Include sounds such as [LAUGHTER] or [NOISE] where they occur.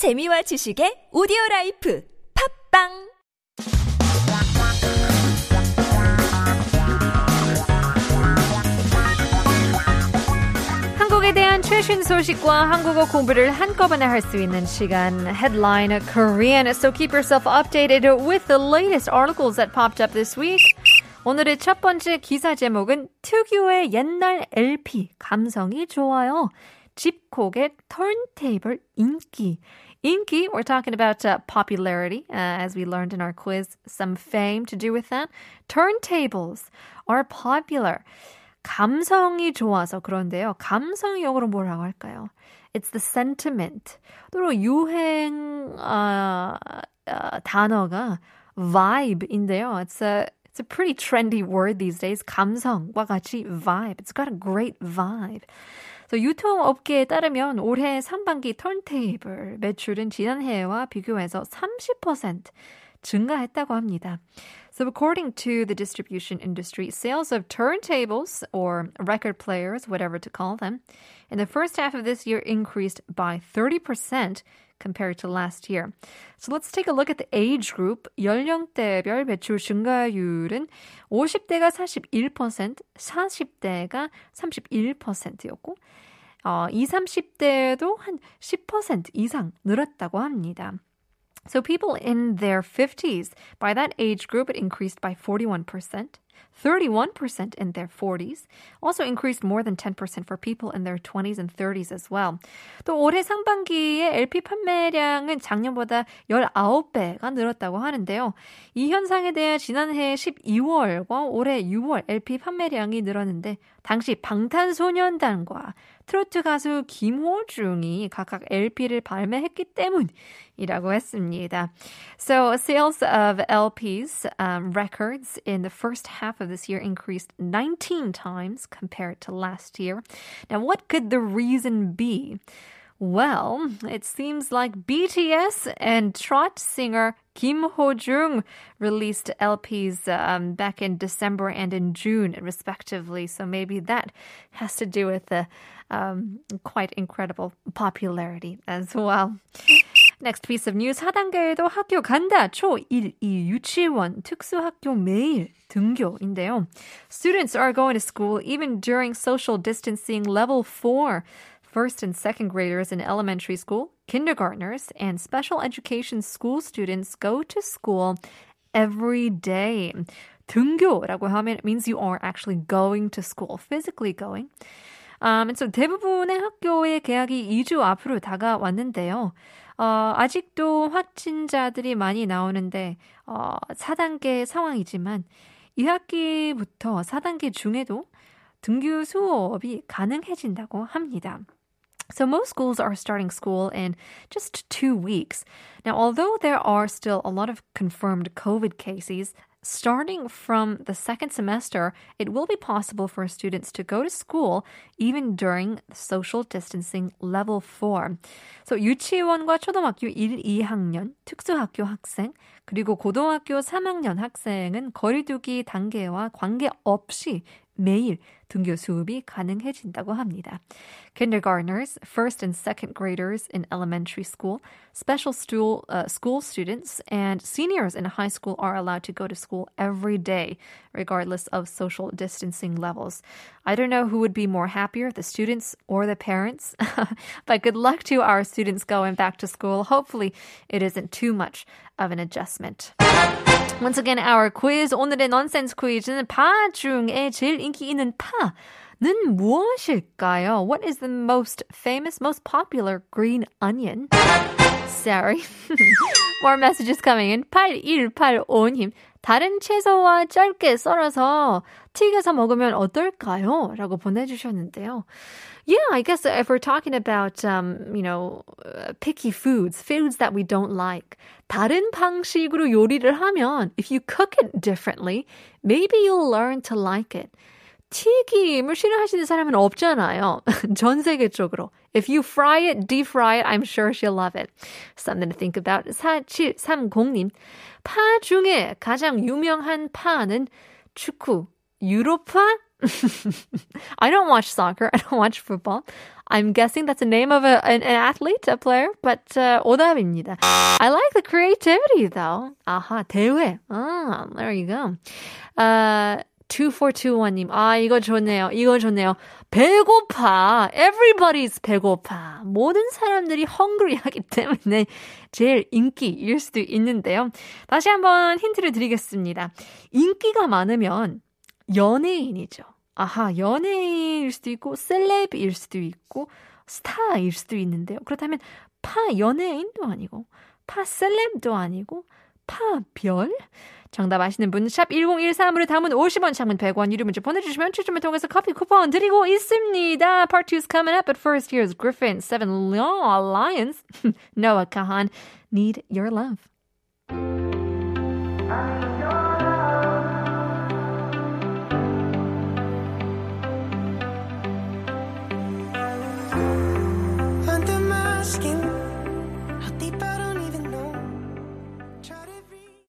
재미와 지식의 오디오 라이프 팝빵 한국에 대한 최신 소식과 한국어 공부를 한꺼번에 할 수 있는 시간 Headline Korean. So keep yourself updated with the latest articles that popped up this week. 오늘의 첫 번째 기사 제목은 특유의 옛날 LP 감성이 좋아요. 집콕의 인기. 인기, we're talking about uh, popularity, uh, as we learned in our quiz, some fame to do with that. Turntables are popular. 감성이 좋아서 그런데요. 감성이 영어로 뭐라고 할까요? It's the sentiment. 또 유행 어, 어, 단어가 vibe인데요. It's a it's a pretty trendy word these days. 감성과 같이 vibe. It's got a great vibe. So 유통업계에 따르면 올해 상반기 턴테이블 매출은 지난해와 비교해서 30% 증가했다고 합니다. So, according to the distribution industry, sales of turntables or record players, whatever to call them, in the first half of this year increased by 30% compared to last year. So let's take a look at the age group. 연령대별 매출 증가율은 50대가 41%, 40대가 31%였고, 어, 20, 30대도 한 10% 이상 늘었다고 합니다. So people in their 50s, by that age group, it increased by 41%. 31% in their 40s, also increased more than 10% for people in their 20s and 30s as well. 또 올해 상반기에 LP 판매량은 작년보다 19배가 늘었다고 하는데요. 이 현상에 대해 지난해 12월과 올해 6월 LP 판매량이 늘었는데 당시 방탄소년단과 트로트 가수 김호중이 각각 LP를 발매했기 때문이라고 했습니다. So sales of LPs um, records in the first half of this year increased 19 times compared to last year. Now, what could the reason be? Well, it seems like BTS and trot singer Kim Ho Jung released LPs um, back in December and in June, respectively. So maybe that has to do with the um, quite incredible popularity as well. Next piece of news. 하단계에도 학교 간다. 초1, 2 유치원 특수학교 매일 등교인데요. Students are going to school even during social distancing level 4 first and second graders in elementary school, kindergartners, and special education school students go to school every day. 등교라고 하면 it means you are actually going to school, physically going. Um, and so 대부분의 학교의 개학이 2주 앞으로 다가왔는데요. 어, 아직도 확진자들이 많이 나오는데 어, 4단계 상황이지만 2학기부터 4단계 중에도 등교 수업이 가능해진다고 합니다. So most schools are starting school in just two weeks. Now, although there are still a lot of confirmed COVID cases, starting from the second semester, it will be possible for students to go to school even during social distancing level 4. So 유치원과 초등학교 1, 2학년, 특수학교 학생, 그리고 고등학교 3학년 학생은 거리두기 단계와 관계없이 매일 등교 수업이 가능해진다고 합니다. Kindergartners, first and second graders in elementary school, special school, uh, school students, and seniors in high school are allowed to go to school every day, regardless of social distancing levels. I don't know who would be more happier, the students or the parents, [LAUGHS] but good luck to our students going back to school. Hopefully, it isn't too much of an adjustment. Once again, our quiz. 오늘의 nonsense quiz는 파 중에 제일 인기 있는 파 는 무엇일까요? What is the most famous, most popular green onion? Sorry. More messages coming in. 8185님. 다른 채소와 짧게 썰어서 튀겨서 먹으면 어떨까요? 라고 보내주셨는데요. Yeah, I guess if we're talking about, um, you know, picky foods, foods that we don't like, 다른 방식으로 요리를 하면, if you cook it differently, maybe you'll learn to like it. 튀김을 싫어하시는 사람은 없잖아요. [LAUGHS] 전 세계적으로. If you fry it, deep fry it, I'm sure she'll love it. Something to think about. 4730님. 파 중에 가장 유명한 파는 축구. 유로파? I don't watch soccer. I don't watch football. I'm guessing that's the name of a, an, an athlete, a player, but uh, 오답입니다. I like the creativity though. 아하, 대회. Ah, there you go. Uh, 2421님, 아, 이거 좋네요. 이거 좋네요. 배고파. Everybody's 배고파. 모든 사람들이 hungry 하기 때문에 제일 인기일 수도 있는데요. 다시 한번 힌트를 드리겠습니다. 인기가 많으면 연예인이죠. 아하, 연예인일 수도 있고, 셀럽일 수도 있고, 스타일 수도 있는데요. 그렇다면 파 연예인도 아니고, 파 셀럽도 아니고, 파 별? 정답 아시는 분, 샵 1013으로 담은 50원, 장문 100원, 유료 문자 보내주시면 추첨을 통해서 커피 쿠폰 드리고 있습니다. Part 2 is coming up, but first here's Griffin, Seven Lions, [LAUGHS] Noah Kahan, Need Your Love.